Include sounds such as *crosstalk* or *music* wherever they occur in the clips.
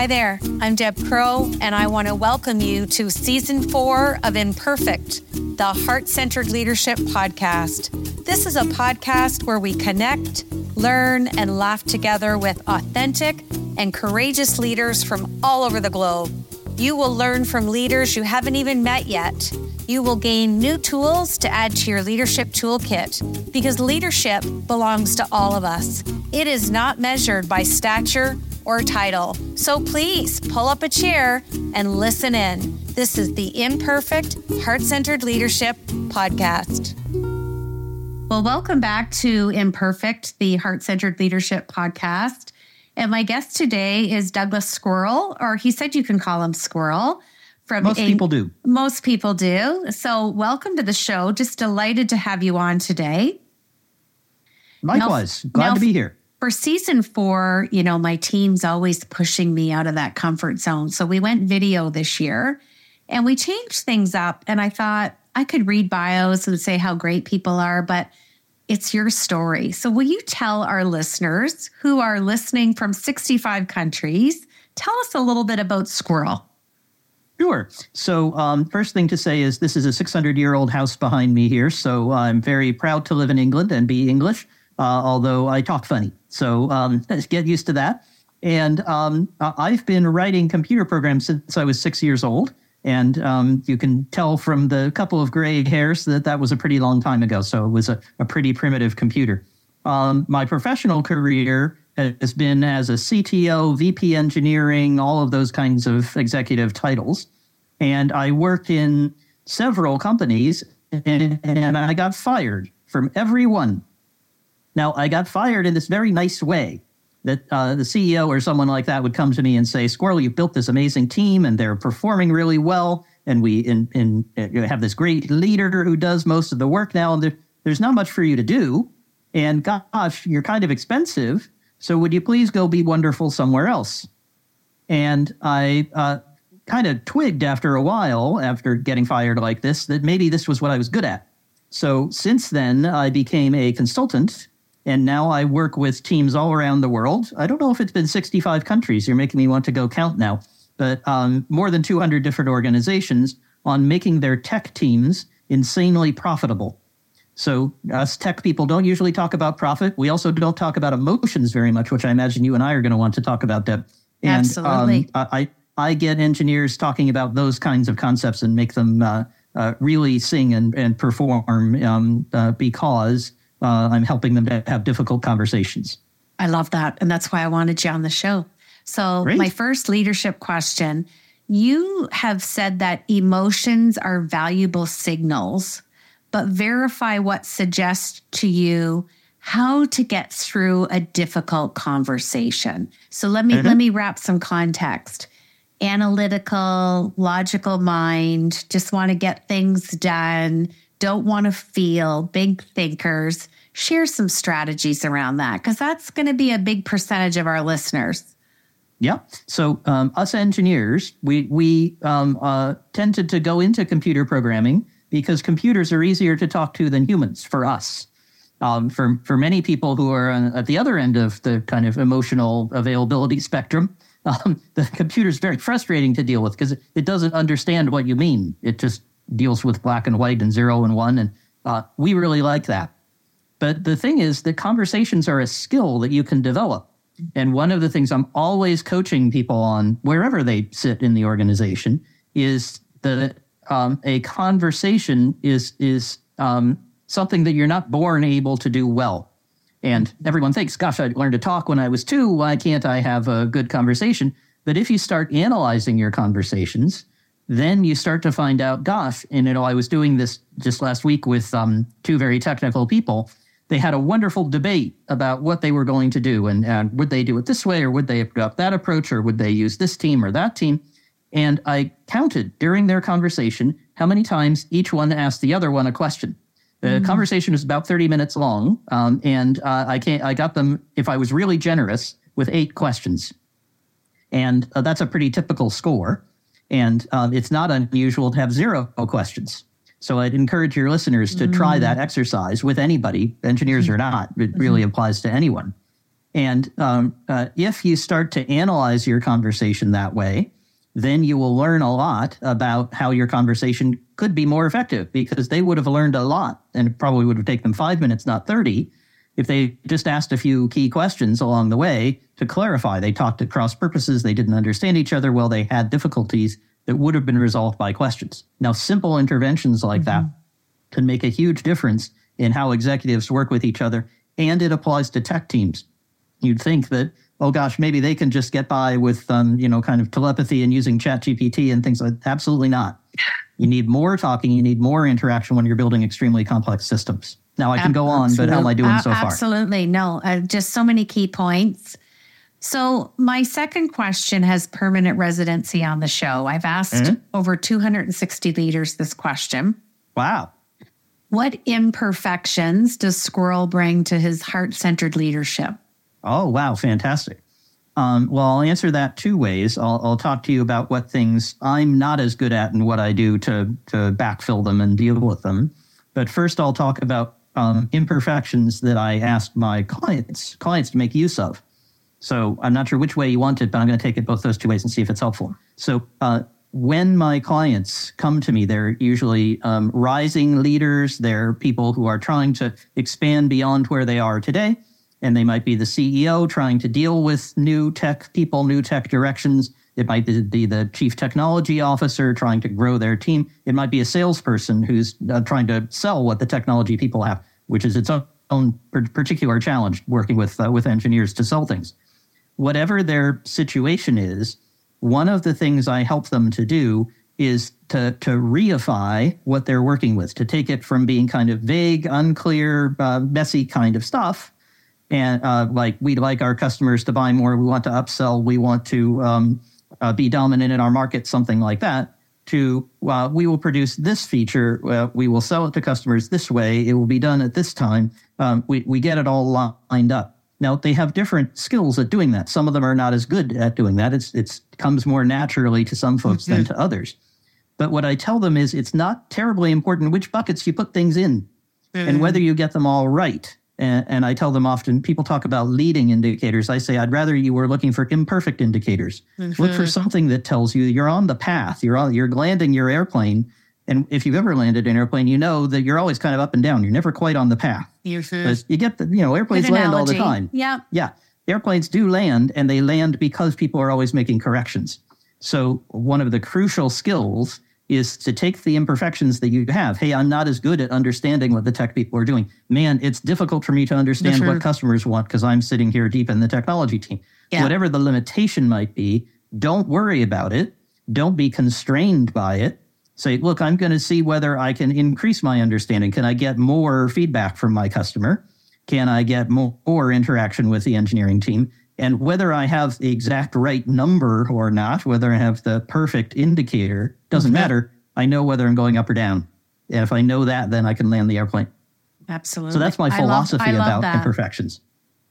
Hi there, I'm Deb Crowe, and I want to welcome you to season four of Imperfect, the Heart Centered Leadership Podcast. This is a podcast where we connect, learn, and laugh together with authentic and courageous leaders from all over the globe. You will learn from leaders you haven't even met yet. You will gain new tools to add to your leadership toolkit because leadership belongs to all of us. It is not measured by stature or title. So please pull up a chair and listen in. This is the Imperfect Heart Centered Leadership Podcast. Well, welcome back to Imperfect, the Heart Centered Leadership Podcast. And my guest today is Douglas Squirrel, or he said you can call him Squirrel. From most a, people do. Most people do. So, welcome to the show. Just delighted to have you on today. Likewise, now, glad now, to be here for season four, you know, my team's always pushing me out of that comfort zone. So we went video this year and we changed things up. And I thought I could read bios and say how great people are, but it's your story. So will you tell our listeners who are listening from 65 countries, tell us a little bit about Squirrel? Sure. So, um, first thing to say is this is a 600 year old house behind me here. So, I'm very proud to live in England and be English uh, although I talk funny. So um, get used to that. And um, I've been writing computer programs since I was six years old. And um, you can tell from the couple of gray hairs that that was a pretty long time ago. So it was a, a pretty primitive computer. Um, my professional career has been as a CTO, VP engineering, all of those kinds of executive titles. And I worked in several companies and, and I got fired from every one now, I got fired in this very nice way that uh, the CEO or someone like that would come to me and say, Squirrel, you've built this amazing team and they're performing really well. And we in, in, uh, have this great leader who does most of the work now. And there, there's not much for you to do. And gosh, you're kind of expensive. So would you please go be wonderful somewhere else? And I uh, kind of twigged after a while, after getting fired like this, that maybe this was what I was good at. So since then, I became a consultant and now I work with teams all around the world. I don't know if it's been 65 countries. You're making me want to go count now, but um, more than 200 different organizations on making their tech teams insanely profitable. So, us tech people don't usually talk about profit. We also don't talk about emotions very much, which I imagine you and I are going to want to talk about, Deb. And, Absolutely. Um, I, I get engineers talking about those kinds of concepts and make them uh, uh, really sing and, and perform um, uh, because uh, I'm helping them to have difficult conversations. I love that. And that's why I wanted you on the show. So, Great. my first leadership question you have said that emotions are valuable signals, but verify what suggests to you how to get through a difficult conversation. So let me mm-hmm. let me wrap some context. Analytical, logical mind, just want to get things done, don't want to feel, big thinkers. Share some strategies around that because that's going to be a big percentage of our listeners. Yeah. So um, us engineers, we we um, uh, tended to go into computer programming because computers are easier to talk to than humans for us. Um, for for many people who are at the other end of the kind of emotional availability spectrum, *laughs* um, the computer is very frustrating to deal with because it doesn't understand what you mean. It just deals with black and white and zero and one. And uh, we really like that. But the thing is that conversations are a skill that you can develop. And one of the things I'm always coaching people on, wherever they sit in the organization, is that um, a conversation is is um, something that you're not born able to do well. And everyone thinks, "Gosh, I learned to talk when I was two. Why can't I have a good conversation?" But if you start analyzing your conversations, then you start to find out, gosh, and you know, I was doing this just last week with um, two very technical people. They had a wonderful debate about what they were going to do, and, and would they do it this way, or would they adopt that approach, or would they use this team or that team? And I counted during their conversation how many times each one asked the other one a question. The mm-hmm. conversation was about 30 minutes long, um, and uh, I, can't, I got them, if I was really generous, with eight questions. And uh, that's a pretty typical score. And um, it's not unusual to have zero questions. So I'd encourage your listeners to mm. try that exercise with anybody, engineers or not. It really mm-hmm. applies to anyone. And um, uh, if you start to analyze your conversation that way, then you will learn a lot about how your conversation could be more effective because they would have learned a lot and it probably would have taken them five minutes, not 30, if they just asked a few key questions along the way to clarify. They talked at cross purposes, they didn't understand each other well, they had difficulties that would have been resolved by questions. Now, simple interventions like mm-hmm. that can make a huge difference in how executives work with each other, and it applies to tech teams. You'd think that oh gosh, maybe they can just get by with, um, you know, kind of telepathy and using Chat GPT and things like that. Absolutely not. You need more talking. You need more interaction when you're building extremely complex systems. Now I can go on, but how am I doing so far? Absolutely. No, uh, just so many key points. So, my second question has permanent residency on the show. I've asked mm-hmm. over 260 leaders this question. Wow. What imperfections does Squirrel bring to his heart centered leadership? Oh, wow. Fantastic. Um, well, I'll answer that two ways. I'll, I'll, talk to you about what things I'm not as good at and what I do to, to backfill them and deal with them. But first, I'll talk about um, imperfections that I ask my clients clients to make use of. So I'm not sure which way you want it, but I'm going to take it both those two ways and see if it's helpful. So uh, when my clients come to me, they're usually um, rising leaders. They're people who are trying to expand beyond where they are today and they might be the CEO trying to deal with new tech people, new tech directions. It might be the chief technology officer trying to grow their team. It might be a salesperson who's uh, trying to sell what the technology people have, which is its own particular challenge working with uh, with engineers to sell things. Whatever their situation is, one of the things I help them to do is to to reify what they're working with, to take it from being kind of vague, unclear, uh, messy kind of stuff and uh, like we'd like our customers to buy more we want to upsell we want to um, uh, be dominant in our market something like that to uh, we will produce this feature. Uh, we will sell it to customers this way. It will be done at this time. Um, we, we get it all lined up. Now they have different skills at doing that. Some of them are not as good at doing that. It's it's comes more naturally to some folks mm-hmm. than to others. But what i tell them is it's not terribly important which buckets you put things in mm-hmm. and whether you get them all right and, and, I tell them often, people talk about leading indicators. I say, I'd rather you were looking for imperfect indicators. Mm-hmm. Look for something that tells you you're on the path. You're on, you're landing your airplane. And if you've ever landed an airplane, you know that you're always kind of up and down. You're never quite on the path. Mm-hmm. You get the, you know, airplanes land all the time. Yeah. Yeah. Airplanes do land and they land because people are always making corrections. So one of the crucial skills is to take the imperfections that you have. Hey, I'm not as good at understanding what the tech people are doing. Man, it's difficult for me to understand what customers want because I'm sitting here deep in the technology team. Yeah. Whatever the limitation might be, don't worry about it. Don't be constrained by it. Say, look, I'm going to see whether I can increase my understanding. Can I get more feedback from my customer? Can I get more interaction with the engineering team? And whether I have the exact right number or not, whether I have the perfect indicator, doesn't mm-hmm. matter. I know whether I'm going up or down. And if I know that, then I can land the airplane. Absolutely. So that's my philosophy love, about that. imperfections.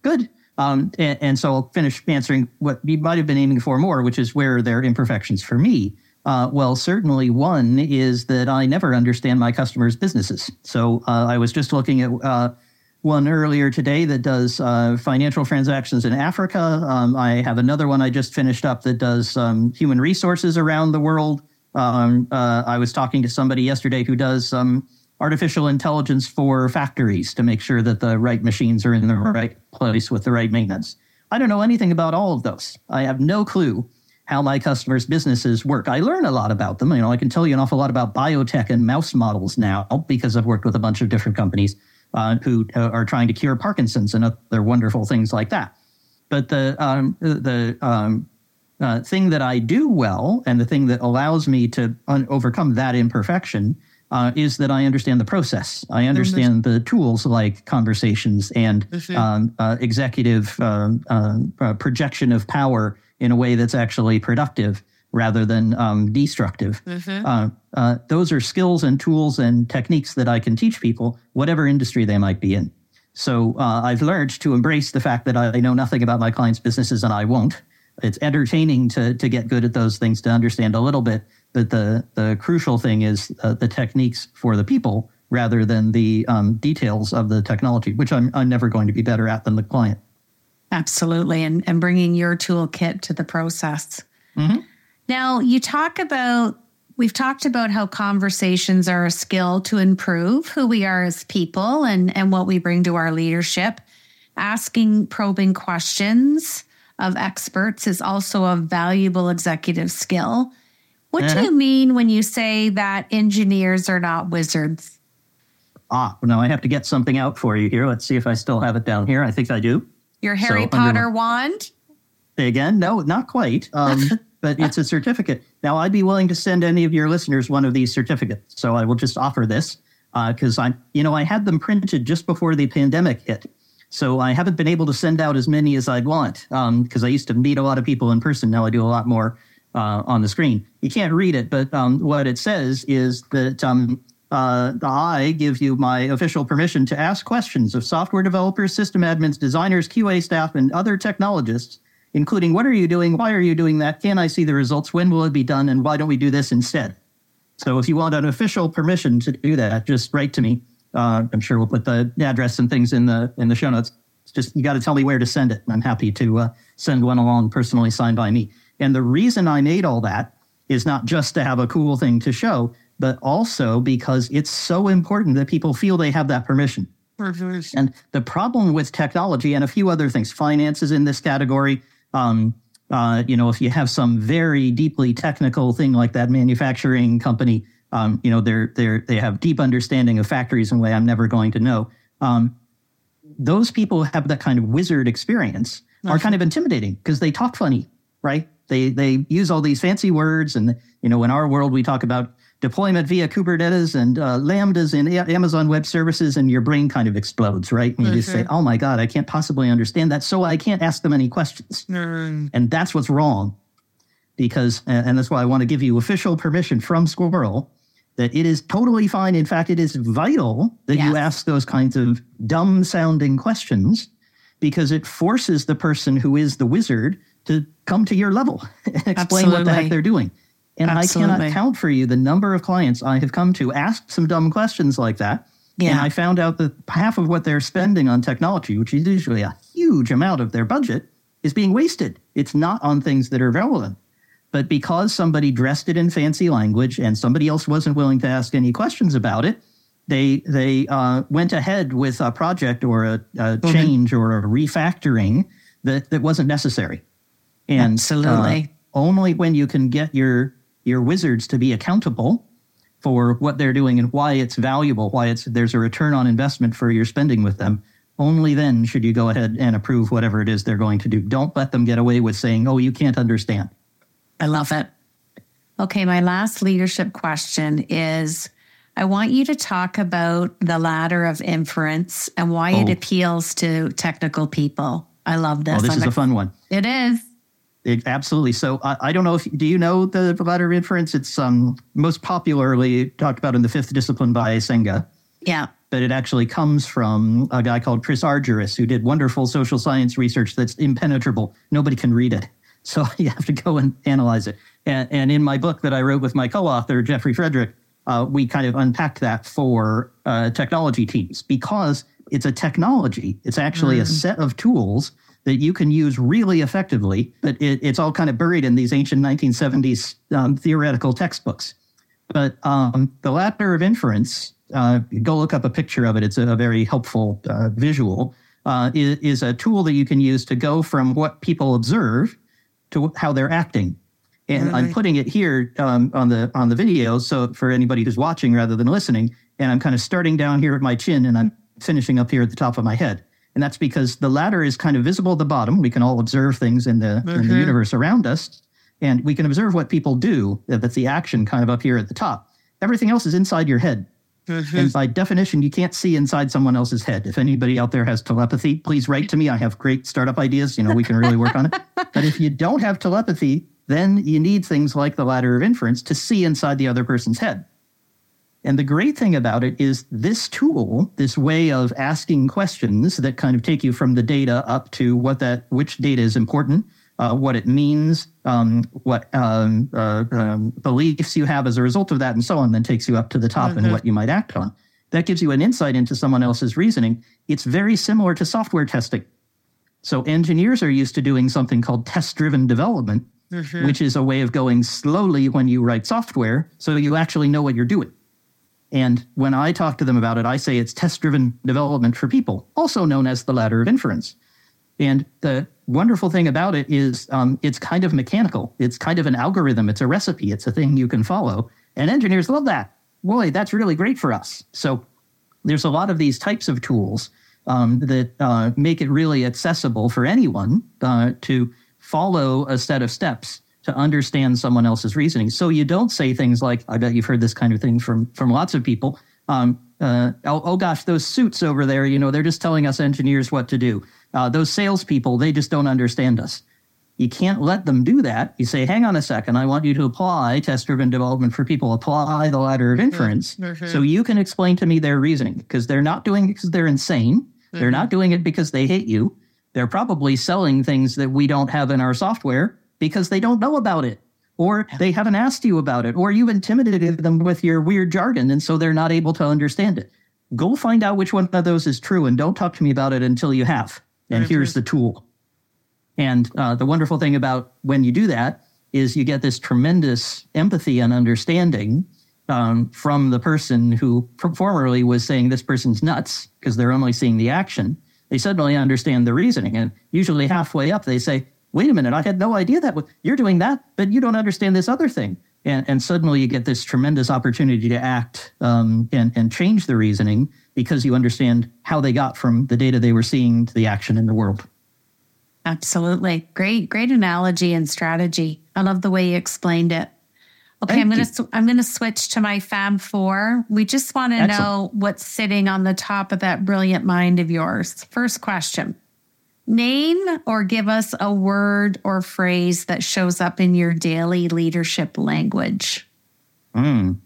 Good. Um, and, and, so I'll finish answering what you might have been aiming for more, which is where there are imperfections for me. Uh, well, certainly one is that I never understand my customers' businesses. So uh, I was just looking at uh, one earlier today that does uh, financial transactions in Africa. Um, I have another one I just finished up that does um, human resources around the world. Um, uh, I was talking to somebody yesterday who does um, artificial intelligence for factories to make sure that the right machines are in the right place with the right maintenance. I don't know anything about all of those. I have no clue how my customers' businesses work. I learn a lot about them. You know, I can tell you an awful lot about biotech and mouse models now because I've worked with a bunch of different companies uh, who uh, are trying to cure Parkinson's and other wonderful things like that. But the um, the um, uh, thing that I do well, and the thing that allows me to un- overcome that imperfection, uh, is that I understand the process. I understand the tools like conversations and mm-hmm. um, uh, executive um, uh, projection of power in a way that's actually productive rather than um, destructive. Mm-hmm. Uh, uh, those are skills and tools and techniques that I can teach people, whatever industry they might be in. So uh, I've learned to embrace the fact that I know nothing about my clients' businesses and I won't. It's entertaining to to get good at those things to understand a little bit, but the the crucial thing is uh, the techniques for the people rather than the um, details of the technology, which I'm I'm never going to be better at than the client. Absolutely. And, and bringing your toolkit to the process. Mm-hmm. Now, you talk about, we've talked about how conversations are a skill to improve who we are as people and, and what we bring to our leadership. Asking probing questions of experts is also a valuable executive skill. What uh-huh. do you mean when you say that engineers are not wizards? Ah, now I have to get something out for you here. Let's see if I still have it down here. I think I do. Your Harry so, Potter wand? Again, no, not quite. Um, *laughs* but it's a certificate. Now, I'd be willing to send any of your listeners one of these certificates. So I will just offer this because uh, I'm, you know, I had them printed just before the pandemic hit. So I haven't been able to send out as many as I'd want because um, I used to meet a lot of people in person. Now I do a lot more uh, on the screen. You can't read it, but um, what it says is that um, uh, I give you my official permission to ask questions of software developers, system admins, designers, QA staff, and other technologists, including what are you doing? Why are you doing that? Can I see the results? When will it be done? And why don't we do this instead? So if you want an official permission to do that, just write to me. Uh, I'm sure we'll put the address and things in the in the show notes. It's just you got to tell me where to send it. I'm happy to uh, send one along personally signed by me. And the reason I made all that is not just to have a cool thing to show, but also because it's so important that people feel they have that permission. And the problem with technology and a few other things, finance is in this category. Um, uh, you know, if you have some very deeply technical thing like that manufacturing company, um, you know, they're they're they have deep understanding of factories in a way I'm never going to know. Um, those people have that kind of wizard experience are kind of intimidating because they talk funny, right? They they use all these fancy words, and you know, in our world, we talk about deployment via Kubernetes and uh, Lambdas in Amazon Web Services, and your brain kind of explodes, right? And you mm-hmm. just say, "Oh my God, I can't possibly understand that," so I can't ask them any questions, mm. and that's what's wrong. Because, and that's why I want to give you official permission from Squirrel that it is totally fine. In fact, it is vital that yes. you ask those kinds of dumb sounding questions because it forces the person who is the wizard to come to your level and *laughs* explain Absolutely. what the heck they're doing. And Absolutely. I cannot count for you the number of clients I have come to ask some dumb questions like that. Yeah. And I found out that half of what they're spending on technology, which is usually a huge amount of their budget, is being wasted. It's not on things that are relevant. But because somebody dressed it in fancy language and somebody else wasn't willing to ask any questions about it, they they uh, went ahead with a project or a, a mm-hmm. change or a refactoring that, that wasn't necessary. And Absolutely. Uh, only when you can get your your wizards to be accountable for what they're doing and why it's valuable, why it's there's a return on investment for your spending with them. Only then should you go ahead and approve whatever it is they're going to do. Don't let them get away with saying, "Oh, you can't understand." I love it. Okay, my last leadership question is I want you to talk about the ladder of inference and why oh. it appeals to technical people. I love this. Oh, this I'm is a fun one. It is. It, absolutely. So I, I, don't know if do you know the ladder of inference? It's um, most popularly talked about in the fifth discipline by Iyengar. Yeah. But it actually comes from a guy called Chris Argyris, who did wonderful social science research that's impenetrable. Nobody can read it. *laughs* So you have to go and analyze it. And, and in my book that I wrote with my co-author, Jeffrey Fredrick, uh, we kind of unpacked that for uh, technology teams because it's a technology. It's actually mm. a set of tools that you can use really effectively, but it, it's all kind of buried in these ancient 1970s um, theoretical textbooks. But um, the ladder of inference, uh, go look up a picture of it. It's a, a very helpful uh, visual. Uh, is, is, a tool that you can use to go from what people observe to how they're acting. And. I'm putting it here um, on the on the video, so for anybody who's watching rather than listening. And I'm kind of starting down here at my chin, and I'm finishing up here at the top of my head. And that's because the ladder is kind of visible at the bottom. We can all observe things in the, mm-hmm. in the universe around us, and we can observe what people do. That's the action kind of up here at the top. Everything else is inside your head. Mm-hmm. And by definition, you can't see inside someone else's head. If anybody out there has telepathy, please write to me. I have great startup ideas. You know, we can really work on it. *laughs* But if you don't have telepathy, then you need things like the ladder of inference to see inside the other person's head. And the great thing about it is this tool, this way of asking questions that kind of take you from the data up to what that, which data is important, uh, what it means, um, what um, uh, um, beliefs you have as a result of that, and so on, then takes you up to the top mm-hmm. and what you might act on. That gives you an insight into someone else's reasoning. It's very similar to software testing. So engineers are used to doing something called test driven development, mm-hmm. which is a way of going slowly when you write software so you actually know what you're doing. And when I talk to them about it, I say it's test driven development for people, also known as the ladder of inference. And the wonderful thing about it is um, it's kind of mechanical. It's kind of an algorithm. It's a recipe. It's a thing you can follow. And engineers love that. Boy, that's really great for us. So there's a lot of these types of tools um, that uh, make it really accessible for anyone uh, to follow a set of steps to understand someone else's reasoning. So you don't say things like, I bet you've heard this kind of thing from, from lots of people. Um, uh, oh, oh, gosh, those suits over there, you know, they're just telling us engineers what to do. Uh, those salespeople, they just don't understand us. You can't let them do that. You say, hang on a second, I want you to apply test driven development for people, apply the ladder of inference mm-hmm. so you can explain to me their reasoning because they're not doing it because they're insane. Mm-hmm. They're not doing it because they hate you. They're probably selling things that we don't have in our software because they don't know about it or they haven't asked you about it or you've intimidated them with your weird jargon and so they're not able to understand it. Go find out which one of those is true and don't talk to me about it until you have. And here's the tool. And uh, the wonderful thing about when you do that is you get this tremendous empathy and understanding um, from the person who formerly was saying this person's nuts because they're only seeing the action. They suddenly understand the reasoning. And usually halfway up, they say, wait a minute, I had no idea that you're doing that, but you don't understand this other thing. And, and suddenly you get this tremendous opportunity to act um, and, and change the reasoning because you understand how they got from the data they were seeing to the action in the world. Absolutely. Great, great analogy and strategy. I love the way you explained it. Okay, Thank I'm going to I'm going to switch to my Fab 4. We just want to know what's sitting on the top of that brilliant mind of yours. First question. Name or give us a word or phrase that shows up in your daily leadership language. Mm.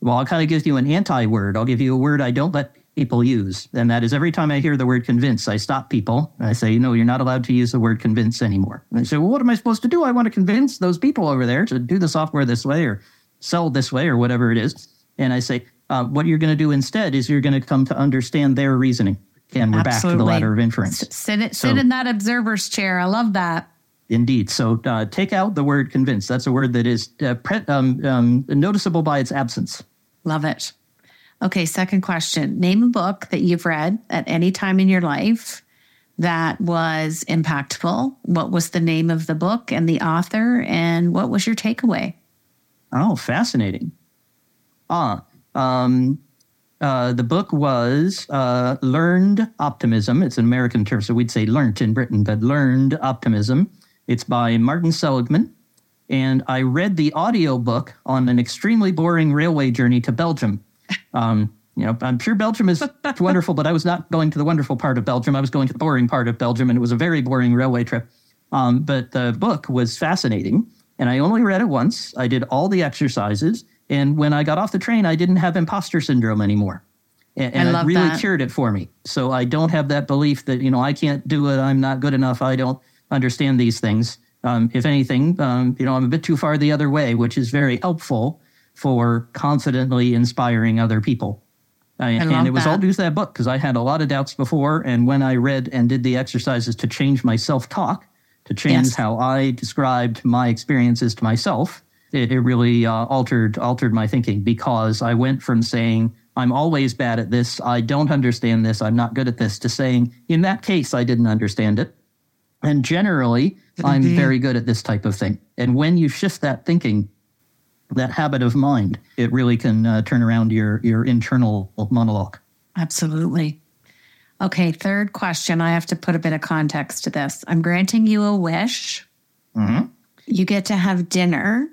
Well, I'll kind of give you an anti word. I'll give you a word I don't let people use. And that is every time I hear the word convince, I stop people. I say, no, you're not allowed to use the word convince anymore. And they say, well, what am I supposed to do? I want to convince those people over there to do the software this way or sell this way or whatever it is. And I say, uh, what you're going to do instead is you're going to come to understand their reasoning. And we're Absolutely. back to the ladder of inference. S- sit, it, so, sit in that observer's chair. I love that. Indeed. So uh, take out the word convince. That's a word that is uh, pre- um, um, noticeable by its absence. Love it. Okay, second question. Name a book that you've read at any time in your life that was impactful. What was the name of the book and the author, and what was your takeaway? Oh, fascinating. Ah, um, uh, the book was uh, Learned Optimism. It's an American term, so we'd say learnt in Britain, but Learned Optimism. It's by Martin Seligman. And I read the audio book on an extremely boring railway journey to Belgium um, you know, I'm sure Belgium is *laughs* wonderful, but I was not going to the wonderful part of Belgium. I was going to the boring part of Belgium, and it was a very boring railway trip. Um, but the book was fascinating, and I only read it once. I did all the exercises, and when I got off the train, I didn't have imposter syndrome anymore. And, and it really that. cured it for me. So I don't have that belief that, you know, I can't do it. I'm not good enough. I don't understand these things. Um, if anything, um, you know, I'm a bit too far the other way, which is very helpful for confidently inspiring other people. Uh, and it was that. all due to that book because I had a lot of doubts before. And when I read and did the exercises to change my self talk, to change yes. how I described my experiences to myself, it, it really uh, altered altered my thinking because I went from saying I'm always bad at this, I don't understand this, I'm not good at this, to saying in that case I didn't understand it, and generally I'm very good at this type of thing. And when you shift that thinking, that habit of mind, it really can uh, turn around your your internal monologue. Absolutely. Okay, third question. I have to put a bit of context to this. I'm granting you a wish. Mm-hmm. You get to have dinner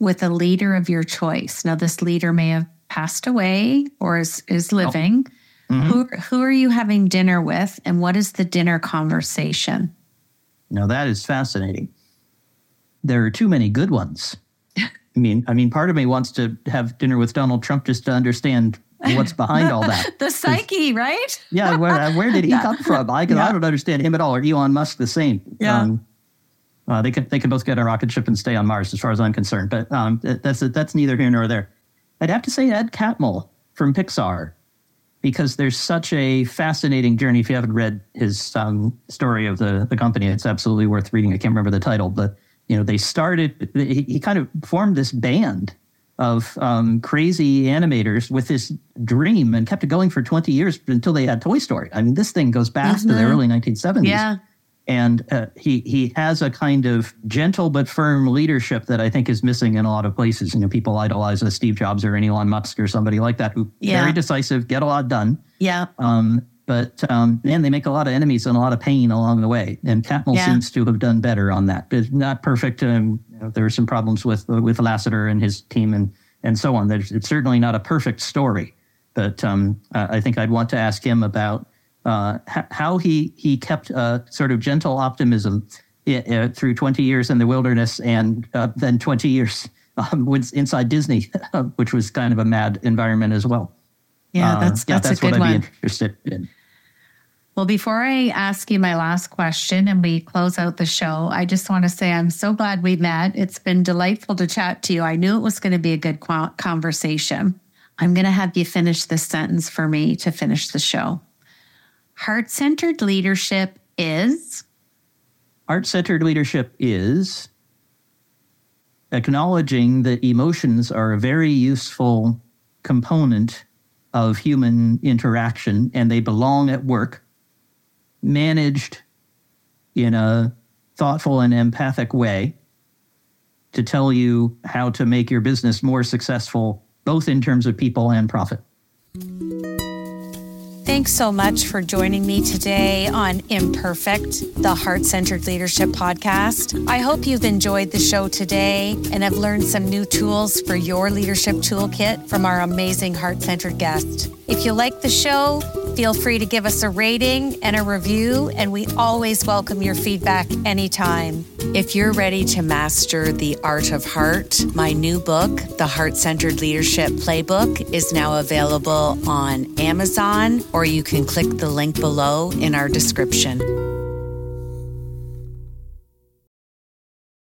with a leader of your choice. Now, this leader may have passed away or is, is living. Oh. Mm-hmm. Who, who are you having dinner with, and what is the dinner conversation? Now, that is fascinating. There are too many good ones. I mean, I mean, part of me wants to have dinner with Donald Trump just to understand what's behind all that. *laughs* the psyche, right? yeah, where where did he *laughs* come from? I, yeah. I don't understand him at all. Or Elon Musk the same. Yeah. Um, uh, they could they could both get a rocket ship and stay on Mars, as far as I'm concerned. But um, that's that's neither here nor there. I'd have to say Ed Catmull from Pixar. because there's such a fascinating journey. If you haven't read his um, story of the, the company, it's absolutely worth reading. I can't remember the title, but you know, they started, he, he kind of formed this band of um, crazy animators with this dream and kept it going for 20 years until they had Toy Story. I mean, this thing goes back mm-hmm. to the mm-hmm. early 1970s. Yeah. And uh, he he has a kind of gentle but firm leadership that I think is missing in a lot of places. You know, people idolize a Steve Jobs or an Elon Musk or somebody like that who yeah. very decisive, get a lot done. Yeah. Um, but um, man, they make a lot of enemies and a lot of pain along the way. And Catmull yeah. seems to have done better on that. It's not perfect. Um, you know, there are some problems with with Lasseter and his team and and so on. There's, it's certainly not a perfect story, but um, I think I'd want to ask him about uh, how he he kept a sort of gentle optimism through 20 years in the wilderness and uh, then 20 years um, inside Disney, *laughs* which was kind of a mad environment as well. Yeah, that's uh, yeah, that's, that's, a good what one. I'd be interested in. Well, before I ask you my last question and we close out the show, I just want to say I'm so glad we met. It's been delightful to chat to you. I knew it was going to be a good conversation. I'm going to have you finish this sentence for me to finish the show. Heart centered leadership is? Heart centered leadership is acknowledging that emotions are a very useful component of human interaction and they belong at work managed in a thoughtful and empathic way to tell you how to make your business more successful, both in terms of people and profit. Thanks so much for joining me today on Imperfect, the Heart Centered Leadership Podcast. I hope you've enjoyed the show today and have learned some new tools for your leadership toolkit from our amazing heart centered guest. If you like the show, feel free to give us a rating and a review, and we always welcome your feedback anytime. If you're ready to master the art of heart, my new book, The Heart Centered Leadership Playbook, is now available on Amazon, or you can click the link below in our description.